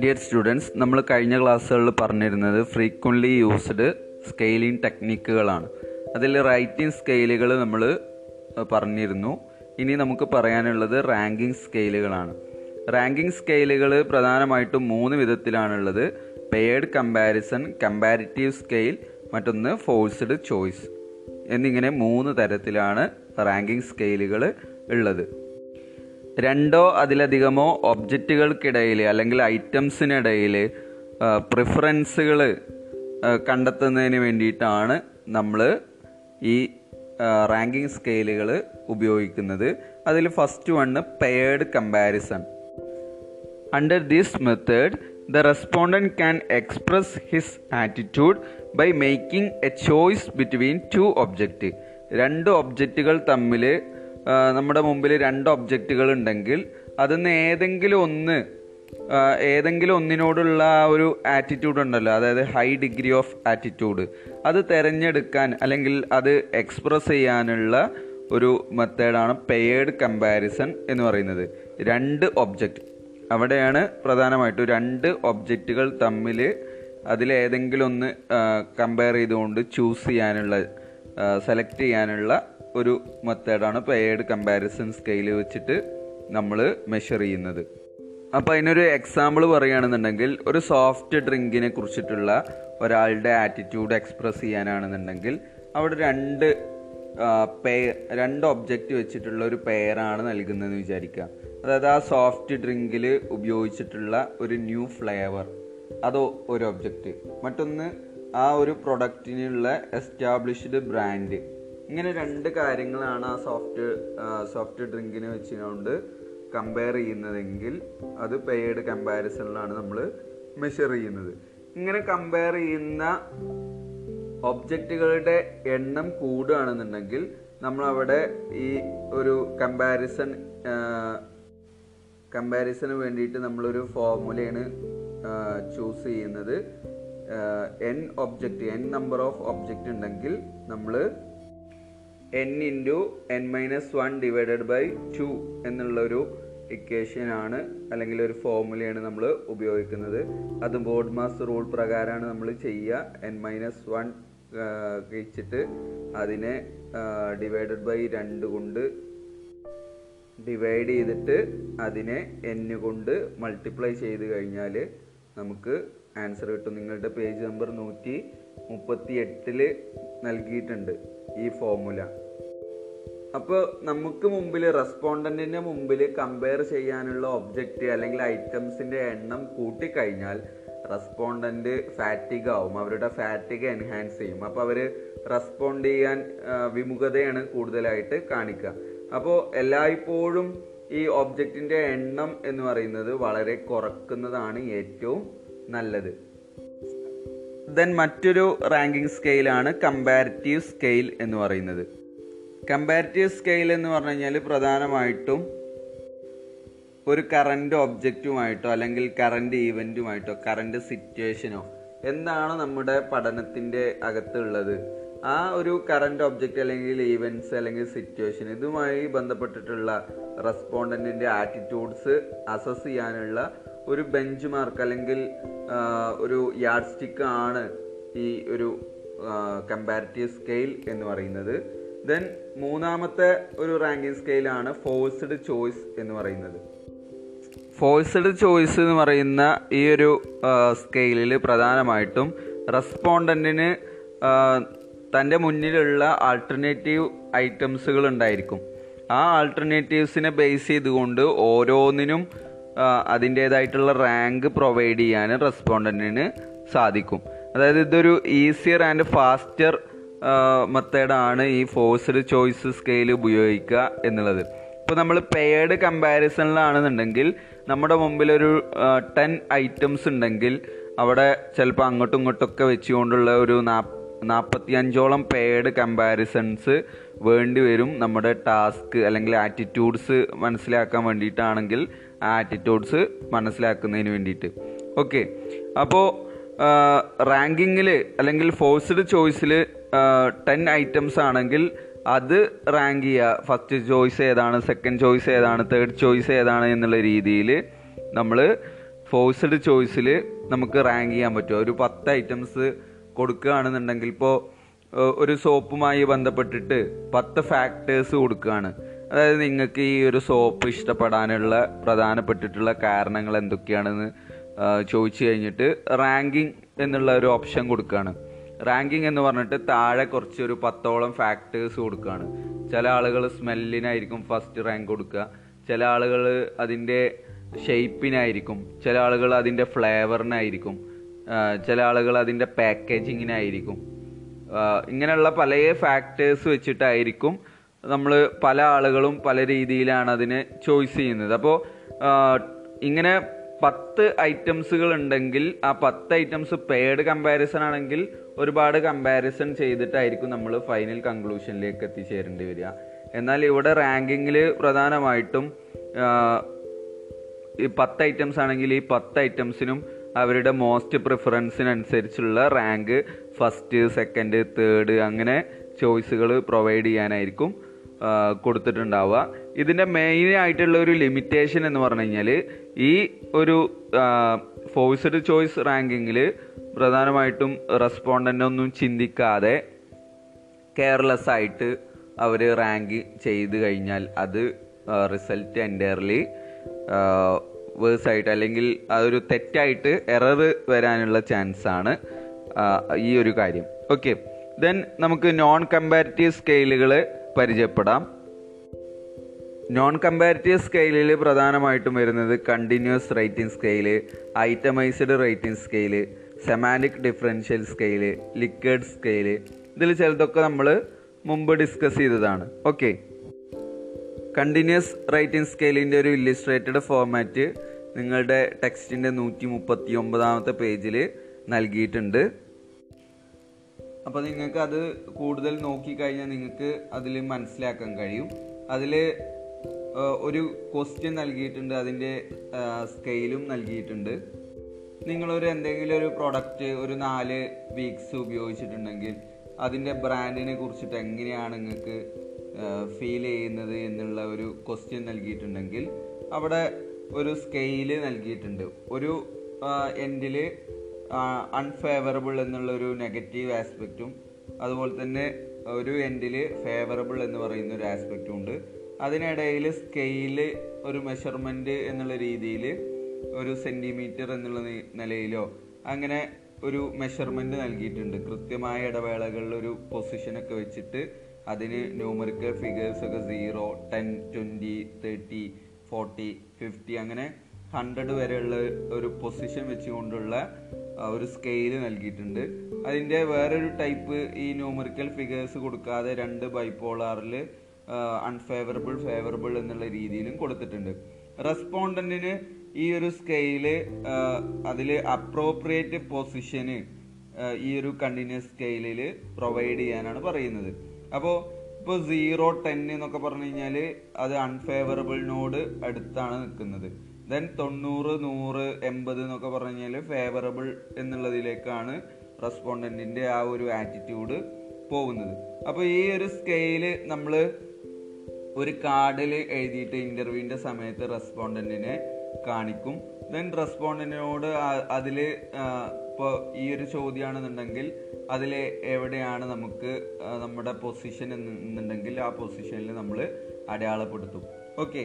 Dear students നമ്മൾ കഴിഞ്ഞ ക്ലാസ്സുകളിൽ പറഞ്ഞിരുന്നത് ഫ്രീക്വന്റ്ലി യൂസ്ഡ് സ്കെയിലിംഗ് ടെക്നിക്കുകളാണ് അതിൽ റൈറ്റിംഗ് സ്കെയിലുകൾ നമ്മൾ പറഞ്ഞിരുന്നു. ഇനി നമുക്ക് പറയാനുള്ളത് റാങ്കിങ് സ്കെയിലുകളാണ് റാങ്കിങ് സ്കെയിലുകൾ പ്രധാനമായിട്ടും മൂന്ന് വിധത്തിലാണുള്ളത്. പെയർഡ് കമ്പാരിസൺ കമ്പാരിറ്റീവ് സ്കെയിൽ മറ്റൊന്ന് ഫോഴ്സ്ഡ് ചോയ്സ് എന്നിങ്ങനെ മൂന്ന് തരത്തിലാണ് റാങ്കിങ് സ്കെയിലുകൾ ഉള്ളത്. രണ്ടോ അതിലധികമോ ഒബ്ജക്റ്റുകൾക്കിടയിൽ അല്ലെങ്കിൽ ഐറ്റംസിനിടയിൽ പ്രിഫറൻസുകൾ കണ്ടെത്തുന്നതിന് വേണ്ടിയിട്ടാണ് നമ്മൾ ഈ റാങ്കിങ് സ്കെയിലുകൾ ഉപയോഗിക്കുന്നത്. അതിൽ first one paired comparison under this method the respondent can express his attitude by making a choice between two object രണ്ട് ഒബ്ജക്റ്റുകൾ തമ്മിൽ നമ്മുടെ മുമ്പിൽ രണ്ട് ഒബ്ജക്റ്റുകൾ ഉണ്ടെങ്കിൽ അതിൽ നിന്ന് ഏതെങ്കിലും ഒന്ന് ഏതെങ്കിലും ഒന്നിനോടുള്ള ആ ഒരു ആറ്റിറ്റ്യൂഡ് ഉണ്ടല്ലോ. അതായത് ഹൈ ഡിഗ്രി ഓഫ് ആറ്റിറ്റ്യൂഡ് അത് തിരഞ്ഞെടുക്കാൻ അല്ലെങ്കിൽ അത് എക്സ്പ്രസ് ചെയ്യാനുള്ള ഒരു മെത്തേഡാണ് പെയേർഡ് കമ്പാരിസൺ എന്ന് പറയുന്നത്. രണ്ട് ഒബ്ജക്റ്റ് അവിടെയാണ് പ്രധാനമായിട്ടും രണ്ട് ഒബ്ജക്റ്റുകൾ തമ്മിൽ അതിലേതെങ്കിലും ഒന്ന് കമ്പയർ ചെയ്തുകൊണ്ട് ചൂസ് ചെയ്യാനുള്ള സെലക്ട് ചെയ്യാനുള്ള ഒരു മെത്തേഡാണ് പെയർഡ് കമ്പാരിസൺ സ്കെയിൽ വെച്ചിട്ട് നമ്മൾ മെഷർ ചെയ്യുന്നത്. അപ്പോൾ അതിനൊരു എക്സാമ്പിൾ പറയുകയാണെന്നുണ്ടെങ്കിൽ ഒരു സോഫ്റ്റ് ഡ്രിങ്കിനെ കുറിച്ചിട്ടുള്ള ഒരാളുടെ ആറ്റിറ്റ്യൂഡ് എക്സ്പ്രസ് ചെയ്യാനാണെന്നുണ്ടെങ്കിൽ അവിടെ രണ്ട് പേ രണ്ട് ഒബ്ജക്റ്റ് വെച്ചിട്ടുള്ള ഒരു പെയറാണ് നൽകുന്നതെന്ന് വിചാരിക്കുക. അതായത് ആ സോഫ്റ്റ് ഡ്രിങ്കിൽ ഉപയോഗിച്ചിട്ടുള്ള ഒരു ന്യൂ ഫ്ലേവർ അതോ ഒരു ഒബ്ജക്റ്റ് മറ്റൊന്ന് ആ ഒരു പ്രൊഡക്റ്റിനുള്ള എസ്റ്റാബ്ലിഷ്ഡ് ബ്രാൻഡ് ഇങ്ങനെ രണ്ട് കാര്യങ്ങളാണ് ആ സോഫ്റ്റ് സോഫ്റ്റ് ഡ്രിങ്കിനെ വെച്ചുകൊണ്ട് കമ്പയർ ചെയ്യുന്നതെങ്കിൽ അത് പെയ്ഡ് കമ്പാരിസണിലാണ് നമ്മൾ മെഷർ ചെയ്യുന്നത്. ഇങ്ങനെ കമ്പയർ ചെയ്യുന്ന ഒബ്ജക്റ്റുകളുടെ എണ്ണം കൂടുകയാണെന്നുണ്ടെങ്കിൽ നമ്മളവിടെ ഈ ഒരു കമ്പാരിസൺ കമ്പാരിസന് വേണ്ടിയിട്ട് നമ്മളൊരു ഫോർമുലയാണ് ചൂസ് ചെയ്യുന്നത്. N object N number of object ഉണ്ടെങ്കിൽ നമ്മൾ N into N minus one divided by two എന്നുള്ളൊരു ഇക്വേഷനാണ് അല്ലെങ്കിൽ ഒരു ഫോർമുലയാണ് നമ്മൾ ഉപയോഗിക്കുന്നത്. അത് ബോർഡ് മാസ് റൂൾ പ്രകാരമാണ് നമ്മൾ ചെയ്യുക എൻ മൈനസ് വൺ കഴിച്ചിട്ട് അതിനെ ഡിവൈഡഡ് ബൈ രണ്ട് കൊണ്ട് ഡിവൈഡ് ചെയ്തിട്ട് അതിനെ എൻ കൊണ്ട് മൾട്ടിപ്ലൈ ചെയ്ത് കഴിഞ്ഞാൽ നമുക്ക് ആൻസർ കിട്ടും. നിങ്ങളുടെ പേജ് നമ്പർ നൂറ്റി മുപ്പത്തി എട്ടിൽ നൽകിയിട്ടുണ്ട് ഈ ഫോർമുല അപ്പോൾ നമുക്ക് മുമ്പിൽ റെസ്പോണ്ടന്റിന്റെ മുമ്പിൽ കമ്പയർ ചെയ്യാനുള്ള ഒബ്ജക്റ്റ് അല്ലെങ്കിൽ ഐറ്റംസിന്റെ എണ്ണം കൂട്ടിക്കഴിഞ്ഞാൽ റെസ്പോണ്ടന്റ് ഫാറ്റിക് ആവും. അവരുടെ ഫാറ്റിക് എൻഹാൻസ് ചെയ്യും. അപ്പോൾ അവർ റെസ്പോണ്ട് ചെയ്യാൻ വിമുഖതയാണ് കൂടുതലായിട്ട് കാണിക്കുക. അപ്പോൾ എല്ലായ്പ്പോഴും ഈ ഒബ്ജക്റ്റിന്റെ എണ്ണം എന്ന് പറയുന്നത് വളരെ കുറക്കുന്നതാണ് ഏറ്റവും നല്ലത്. ദെൻ മറ്റൊരു റാങ്കിങ് സ്കെയിലാണ് കമ്പാരിറ്റീവ് സ്കെയിൽ എന്ന് പറയുന്നത്. കമ്പാരിറ്റീവ് സ്കെയിൽ എന്ന് പറഞ്ഞു കഴിഞ്ഞാൽ പ്രധാനമായിട്ടും ഒരു കറണ്ട് ഒബ്ജക്റ്റുമായിട്ടോ അല്ലെങ്കിൽ കറണ്ട് ഈവന്റുമായിട്ടോ കറണ്ട് സിറ്റുവേഷനോ എന്താണ് നമ്മുടെ പഠനത്തിന്റെ അകത്തുള്ളത്. ആ ഒരു കറണ്ട് ഒബ്ജക്റ്റ് അല്ലെങ്കിൽ ഈവന്റ്സ് അല്ലെങ്കിൽ സിറ്റുവേഷൻ ഇതുമായി ബന്ധപ്പെട്ടിട്ടുള്ള റെസ്പോണ്ടന്റിന്റെ ആറ്റിറ്റ്യൂഡ്സ് അസസ് ചെയ്യാനുള്ള ഒരു ബെഞ്ച് മാർക്ക് അല്ലെങ്കിൽ ഒരു യാഡ് സ്റ്റിക്ക് ആണ് ഈ ഒരു കമ്പാരിറ്റീവ് സ്കെയിൽ എന്ന് പറയുന്നത്. ദെൻ മൂന്നാമത്തെ ഒരു റാങ്കിങ് സ്കെയിലാണ് ഫോഴ്സ്ഡ് ചോയ്സ് എന്ന് പറയുന്നത്. ഫോഴ്സ്ഡ് ചോയ്സ് എന്ന് പറയുന്ന ഈ ഒരു സ്കെയിലിൽ പ്രധാനമായിട്ടും റെസ്പോണ്ടന്റിന് തന്റെ മുന്നിലുള്ള ആൾട്ടർനേറ്റീവ് ഐറ്റംസുകൾ ഉണ്ടായിരിക്കും. ആ ആൾട്ടർനേറ്റീവ്സിനെ ബേസ് ചെയ്തുകൊണ്ട് ഓരോന്നിനും അതിന്റേതായിട്ടുള്ള റാങ്ക് പ്രൊവൈഡ് ചെയ്യാൻ റെസ്പോണ്ടന്റിന് സാധിക്കും. അതായത് ഇതൊരു ഈസിയർ ആൻഡ് ഫാസ്റ്റർ മെത്തേഡാണ് ഈ ഫോഴ്സ്ഡ് ചോയ്സ് സ്കെയിൽ ഉപയോഗിക്കുക എന്നുള്ളത്. ഇപ്പോൾ നമ്മൾ പെയർഡ് കമ്പാരിസണിലാണെന്നുണ്ടെങ്കിൽ നമ്മുടെ മുമ്പിൽ ഒരു ടെൻ ഐറ്റംസ് ഉണ്ടെങ്കിൽ അവിടെ ചിലപ്പോൾ അങ്ങോട്ടും ഇങ്ങോട്ടൊക്കെ വെച്ചുകൊണ്ടുള്ള ഒരു നാൽപ്പത്തി അഞ്ചോളം പെയർഡ് കമ്പാരിസൺസ് വേണ്ടി വരും. നമ്മുടെ ടാസ്ക് അല്ലെങ്കിൽ ആറ്റിറ്റ്യൂഡ്സ് മനസ്സിലാക്കാൻ വേണ്ടിയിട്ടാണെങ്കിൽ ആ ആറ്റിറ്റ്യൂഡ്സ് മനസ്സിലാക്കുന്നതിന് വേണ്ടിയിട്ട്. ഓക്കെ അപ്പോൾ റാങ്കിങ്ങിൽ അല്ലെങ്കിൽ ഫോഴ്സ്ഡ് ചോയ്സിൽ ടെൻ ഐറ്റംസ് ആണെങ്കിൽ അത് റാങ്ക് ചെയ്യുക. ഫസ്റ്റ് ചോയ്സ് ഏതാണ് സെക്കൻഡ് ചോയ്സ് ഏതാണ് തേർഡ് ചോയ്സ് ഏതാണ് എന്നുള്ള രീതിയിൽ നമ്മൾ ഫോഴ്സ്ഡ് ചോയ്സിൽ നമുക്ക് റാങ്ക് ചെയ്യാൻ പറ്റും. ഒരു പത്ത് ഐറ്റംസ് കൊടുക്കുകയാണെന്നുണ്ടെങ്കിൽ ഇപ്പോൾ ഒരു സോപ്പുമായി ബന്ധപ്പെട്ടിട്ട് പത്ത് ഫാക്ടേഴ്സ് കൊടുക്കുകയാണ്. അതായത് നിങ്ങൾക്ക് ഈ ഒരു സോപ്പ് ഇഷ്ടപ്പെടാനുള്ള പ്രധാനപ്പെട്ടിട്ടുള്ള കാരണങ്ങൾ എന്തൊക്കെയാണെന്ന് ചോദിച്ചു കഴിഞ്ഞിട്ട് റാങ്കിങ് എന്നുള്ള ഒരു ഓപ്ഷൻ കൊടുക്കുകയാണ്. റാങ്കിങ് എന്ന് പറഞ്ഞിട്ട് താഴെ കുറച്ച് ഒരു പത്തോളം ഫാക്ടേഴ്സ് കൊടുക്കുകയാണ് ചില ആളുകൾ സ്മെല്ലിനായിരിക്കും ഫസ്റ്റ് റാങ്ക് കൊടുക്കുക ചില ആളുകൾ അതിന്റെ ഷെയ്പ്പിനായിരിക്കും ചില ആളുകൾ അതിന്റെ ഫ്ലേവറിനായിരിക്കും ചില ആളുകൾ അതിന്റെ പാക്കേജിങ്ങിനായിരിക്കും ഇങ്ങനെയുള്ള പല ഫാക്ടേഴ്സ് വെച്ചിട്ടായിരിക്കും നമ്മൾ പല ആളുകളും പല രീതിയിലാണ് അതിനെ ചോയ്സ് ചെയ്യുന്നത്. അപ്പോൾ ഇങ്ങനെ പത്ത് ഐറ്റംസുകൾ ഉണ്ടെങ്കിൽ ആ പത്ത് ഐറ്റംസ് പെയ്ഡ് കമ്പാരിസൺ ആണെങ്കിൽ ഒരുപാട് കമ്പാരിസൺ ചെയ്തിട്ടായിരിക്കും നമ്മൾ ഫൈനൽ കൺക്ലൂഷനിലേക്ക് എത്തിച്ചേരേണ്ടി വരിക. എന്നാൽ ഇവിടെ റാങ്കിങ്ങിൽ പ്രധാനമായിട്ടും ഈ പത്ത് ഐറ്റംസ് ആണെങ്കിൽ ഈ പത്ത് ഐറ്റംസിനും അവരുടെ മോസ്റ്റ് പ്രിഫറൻസിനനുസരിച്ചുള്ള റാങ്ക് ഫസ്റ്റ് സെക്കൻഡ് തേർഡ് അങ്ങനെ ചോയ്സുകൾ പ്രൊവൈഡ് ചെയ്യാനായിരിക്കും കൊടുത്തിട്ടുണ്ടാവുക. ഇതിന്റെ മെയിൻ ആയിട്ടുള്ള ഒരു ലിമിറ്റേഷൻ എന്ന് പറഞ്ഞു കഴിഞ്ഞാൽ ഈ ഒരു ഫോഴ്സ്ഡ് ചോയ്സ് റാങ്കിങ്ങിൽ പ്രധാനമായിട്ടും റെസ്പോണ്ടന്റ് ഒന്നും ചിന്തിക്കാതെ കെയർലെസ് ആയിട്ട് അവർ റാങ്ക് ചെയ്ത് കഴിഞ്ഞാൽ അത് റിസൾട്ട് എന്റയർലി വേഴ്സ് ആയിട്ട് അല്ലെങ്കിൽ അതൊരു തെറ്റായിട്ട് എറർ വരാനുള്ള ചാൻസ് ആണ് ഈ ഒരു കാര്യം. ഓക്കെ. ദെൻ നമുക്ക് നോൺ കമ്പാരിറ്റീവ് സ്കെയിലുകൾ പരിചയപ്പെടാം. നോൺ കമ്പാരിറ്റീവ് സ്കെയിലിൽ പ്രധാനമായിട്ടും വരുന്നത് continuous rating scale itemized rating scale semantic differential scale liquid scale ഇതിൽ ചിലതൊക്കെ നമ്മൾ മുമ്പ് ഡിസ്കസ് ചെയ്തതാണ്. ഓക്കെ കണ്ടിന്യൂസ് റൈറ്റിംഗ് സ്കെയിലിന്റെ ഒരു ഇല്ലിസ്ട്രേറ്റഡ് ഫോർമാറ്റ് നിങ്ങളുടെ ടെക്സ്റ്റിന്റെ നൂറ്റി മുപ്പത്തി ഒമ്പതാമത്തെ പേജിൽ നൽകിയിട്ടുണ്ട്. അപ്പോൾ നിങ്ങൾക്ക് അത് കൂടുതൽ നോക്കിക്കഴിഞ്ഞാൽ നിങ്ങൾക്ക് അതിൽ മനസ്സിലാക്കാൻ കഴിയും. അതിൽ ഒരു ക്വസ്റ്റ്യൻ നൽകിയിട്ടുണ്ട് അതിന്റെ സ്കെയിലും നൽകിയിട്ടുണ്ട്. നിങ്ങളൊരു എന്തെങ്കിലും ഒരു പ്രൊഡക്റ്റ് ഒരു നാല് വീക്സ് ഉപയോഗിച്ചിട്ടുണ്ടെങ്കിൽ അതിന്റെ ബ്രാൻഡിനെ കുറിച്ചിട്ട് എങ്ങനെയാണ് നിങ്ങൾക്ക് ഫീൽ ചെയ്യുന്നത് എന്നുള്ള ഒരു ക്വസ്റ്റ്യൻ നൽകിയിട്ടുണ്ടെങ്കിൽ അവിടെ ഒരു സ്കെയിൽ നൽകിയിട്ടുണ്ട്. ഒരു എൻഡിൽ അൺഫേവറബിൾ എന്നുള്ളൊരു നെഗറ്റീവ് ആസ്പെക്റ്റും അതുപോലെ തന്നെ ഒരു എൻഡിൽ ഫേവറബിൾ എന്ന് പറയുന്ന ഒരു ആസ്പെക്റ്റും ഉണ്ട്. അതിനിടയിൽ സ്കെയിൽ ഒരു മെഷർമെന്റ് എന്നുള്ള രീതിയിൽ ഒരു സെന്റിമീറ്റർ എന്നുള്ള നിലയിലോ അങ്ങനെ ഒരു മെഷർമെന്റ് നൽകിയിട്ടുണ്ട്. കൃത്യമായ ഇടവേളകളിൽ ഒരു പൊസിഷനൊക്കെ വെച്ചിട്ട് അതിന് ന്യൂമറിക്കൽ ഫിഗേഴ്സ് ഒക്കെ zero ten twenty thirty forty fifty അങ്ങനെ ഹൺഡ്രഡ് വരെയുള്ള ഒരു പൊസിഷൻ വെച്ചുകൊണ്ടുള്ള ഒരു സ്കെയിൽ നൽകിയിട്ടുണ്ട്. അതിന്റെ വേറൊരു ടൈപ്പ് ഈ ന്യൂമറിക്കൽ ഫിഗേഴ്സ് കൊടുക്കാതെ രണ്ട് ബൈപ്പോളാറിൽ അൺഫേവറബിൾ ഫേവറബിൾ എന്നുള്ള രീതിയിലും കൊടുത്തിട്ടുണ്ട്. റെസ്പോണ്ടന്റിന് ഈ ഒരു സ്കെയിൽ അതിൽ അപ്രോപ്രിയേറ്റ് പൊസിഷന് ഈ ഒരു കണ്ടിന്യൂസ് സ്കെയിലിൽ പ്രൊവൈഡ് ചെയ്യാനാണ് പറയുന്നത്. അപ്പോൾ ഇപ്പോൾ സീറോ ടെൻ എന്നൊക്കെ പറഞ്ഞു കഴിഞ്ഞാൽ അത് അൺഫേവറബിളിനോട് അടുത്താണ് നിൽക്കുന്നത്. ദെൻ തൊണ്ണൂറ് നൂറ് എൺപത് എന്നൊക്കെ പറഞ്ഞു കഴിഞ്ഞാൽ ഫേവറബിൾ എന്നുള്ളതിലേക്കാണ് റെസ്പോണ്ടന്റിന്റെ ആ ഒരു ആറ്റിറ്റ്യൂഡ് പോകുന്നത്. അപ്പോൾ ഈ ഒരു സ്കെയിൽ നമ്മൾ ഒരു കാർഡിൽ എഴുതിയിട്ട് ഇന്റർവ്യൂവിന്റെ സമയത്ത് റെസ്പോണ്ടന്റിനെ കാണിക്കും. ദെൻ റെസ്പോണ്ടിനോട് അതിൽ ഇപ്പോൾ ഈ ഒരു ചോദ്യമാണെന്നുണ്ടെങ്കിൽ അതിൽ എവിടെയാണ് നമുക്ക് നമ്മുടെ പൊസിഷൻ എന്നുണ്ടെങ്കിൽ ആ പൊസിഷനിൽ നമ്മൾ അടയാളപ്പെടുത്തും. ഓക്കെ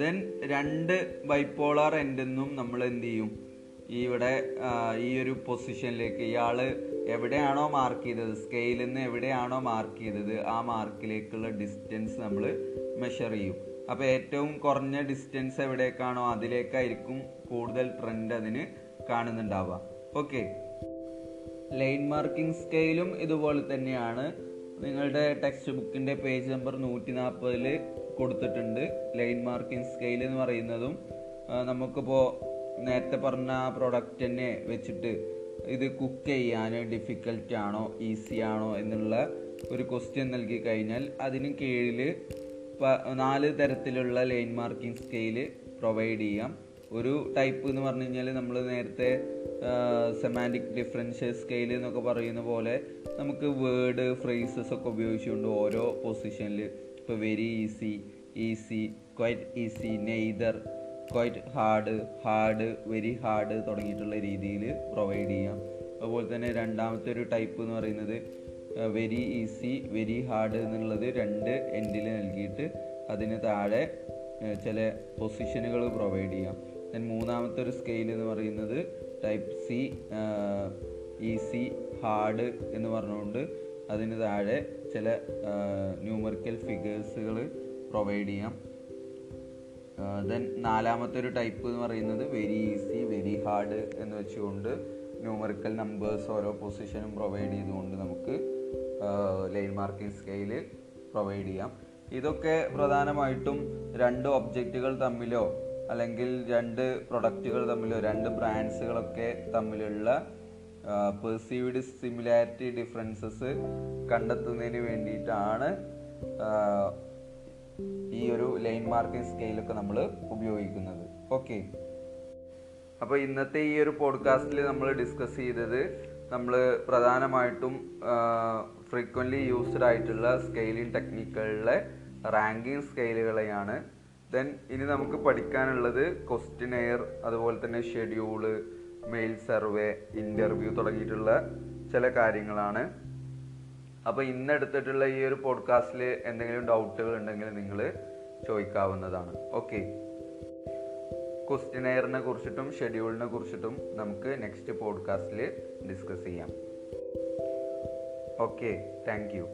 ദെൻ രണ്ട് ബൈപ്പോളാർ എൻഡെന്നും നമ്മൾ എന്ത് ചെയ്യും? ഇവിടെ ഈ ഒരു പൊസിഷനിലേക്ക് ഇയാൾ എവിടെയാണോ മാർക്ക് ചെയ്തത് സ്കെയിലിൽ നിന്ന് എവിടെയാണോ മാർക്ക് ചെയ്തത് ആ മാർക്കിലേക്കുള്ള ഡിസ്റ്റൻസ് നമ്മൾ മെഷർ ചെയ്യും. അപ്പോൾ ഏറ്റവും കുറഞ്ഞ ഡിസ്റ്റൻസ് എവിടേക്കാണോ അതിലേക്കായിരിക്കും കൂടുതൽ ട്രെൻഡ് അതിന് കാണുന്നുണ്ടാവുക. ഓക്കെ ലൈൻ മാർക്കിംഗ് സ്കെയിലും ഇതുപോലെ തന്നെയാണ്. നിങ്ങളുടെ ടെക്സ്റ്റ് ബുക്കിന്റെ പേജ് നമ്പർ നൂറ്റി നാൽപ്പതിൽ കൊടുത്തിട്ടുണ്ട്. ലൈൻ മാർക്കിംഗ് സ്കെയിൽ എന്ന് പറയുന്നതും നമുക്കിപ്പോൾ നേരത്തെ പറഞ്ഞ ആ പ്രൊഡക്റ്റ് തന്നെ വെച്ചിട്ട് ഇത് കുക്ക് ചെയ്യാൻ ഡിഫിക്കൽട്ട് ആണോ ഈസി ആണോ എന്നുള്ള ഒരു ക്വസ്റ്റ്യൻ നൽകി കഴിഞ്ഞാൽ അതിന് കീഴിൽ നാല് തരത്തിലുള്ള ലൈൻ മാർക്കിംഗ് സ്കെയിൽ പ്രൊവൈഡ് ചെയ്യാം. ഒരു ടൈപ്പ് എന്ന് പറഞ്ഞു കഴിഞ്ഞാൽ നമ്മൾ നേരത്തെ സെമാന്റിക് ഡിഫറൻഷ്യൽ സ്കെയിൽ എന്നൊക്കെ പറയുന്ന പോലെ നമുക്ക് വേർഡ് ഫ്രേസസ് ഒക്കെ ഉപയോഗിച്ചുകൊണ്ട് ഓരോ പൊസിഷനിൽ ഇപ്പോൾ very easy easy quite easy neither quite hard hard very hard തുടങ്ങിയിട്ടുള്ള രീതിയിൽ പ്രൊവൈഡ് ചെയ്യാം. അതുപോലെ തന്നെ രണ്ടാമത്തെ ഒരു ടൈപ്പ് എന്ന് പറയുന്നത് വെരി ഈസി വെരി ഹാർഡ് എന്നുള്ളത് രണ്ട് എൻഡിൽ നൽകിയിട്ട് അതിന് താഴെ ചില പൊസിഷനുകൾ പ്രൊവൈഡ് ചെയ്യാം. ദെൻ മൂന്നാമത്തെ ഒരു സ്കെയിൽ എന്ന് പറയുന്നത് ടൈപ്പ് സി ഈസി ഹാർഡ് എന്ന് പറഞ്ഞുകൊണ്ട് അതിന് താഴെ ചില ന്യൂമറിക്കൽ ഫിഗേഴ്സുകൾ പ്രൊവൈഡ് ചെയ്യാം. ദെൻ നാലാമത്തെ ഒരു ടൈപ്പ് എന്ന് പറയുന്നത് വെരി ഈസി വെരി ഹാർഡ് എന്ന് വെച്ചുകൊണ്ട് ന്യൂമറിക്കൽ നമ്പേഴ്സ് ഓരോ പൊസിഷനും പ്രൊവൈഡ് ചെയ്തുകൊണ്ട് നമുക്ക് ലൈൻ മാർക്കിംഗ് സ്കെയിൽ പ്രൊവൈഡ് ചെയ്യാം. ഇതൊക്കെ പ്രധാനമായിട്ടും രണ്ട് ഒബ്ജക്റ്റുകൾ തമ്മിലോ അല്ലെങ്കിൽ രണ്ട് പ്രൊഡക്റ്റുകൾ തമ്മിലോ രണ്ട് ബ്രാൻഡ്സുകളൊക്കെ തമ്മിലുള്ള പെർസീവ്ഡ് സിമിലാരിറ്റി ഡിഫറൻസസ് കണ്ടെത്തുന്നതിന് വേണ്ടിയിട്ടാണ് ഈ ഒരു ലൈൻ മാർക്കിംഗ് സ്കെയിലൊക്കെ നമ്മൾ ഉപയോഗിക്കുന്നത്. ഓക്കെ. അപ്പോൾ ഇന്നത്തെ ഈ ഒരു പോഡ്കാസ്റ്റിൽ നമ്മൾ ഡിസ്കസ് ചെയ്തത് നമ്മൾ പ്രധാനമായിട്ടും ഫ്രീക്വന്റ്ലി യൂസ്ഡ് ആയിട്ടുള്ള സ്കെയിലിംഗ് ടെക്നിക്കുകളിലെ റാങ്കിങ് സ്കെയിലുകളെയാണ് ദെൻ ഇനി നമുക്ക് പഠിക്കാനുള്ളത് ക്വസ്റ്റിനെയർ അതുപോലെ തന്നെ ഷെഡ്യൂൾ മെയിൽ സർവേ ഇന്റർവ്യൂ തുടങ്ങിയിട്ടുള്ള ചില കാര്യങ്ങളാണ്. അപ്പോൾ ഇന്ന് എടുത്തിട്ടുള്ള ഈ ഒരു പോഡ്കാസ്റ്റിൽ എന്തെങ്കിലും ഡൗട്ടുകൾ ഉണ്ടെങ്കിൽ നിങ്ങൾ ചോദിക്കാവുന്നതാണ്. ഓക്കെ ക്വസ്റ്റിനെയറിനെ കുറിച്ചിട്ടും ഷെഡ്യൂളിനെ കുറിച്ചിട്ടും നമുക്ക് നെക്സ്റ്റ് പോഡ്കാസ്റ്റിൽ ഡിസ്കസ് ചെയ്യാം. Okay, thank you.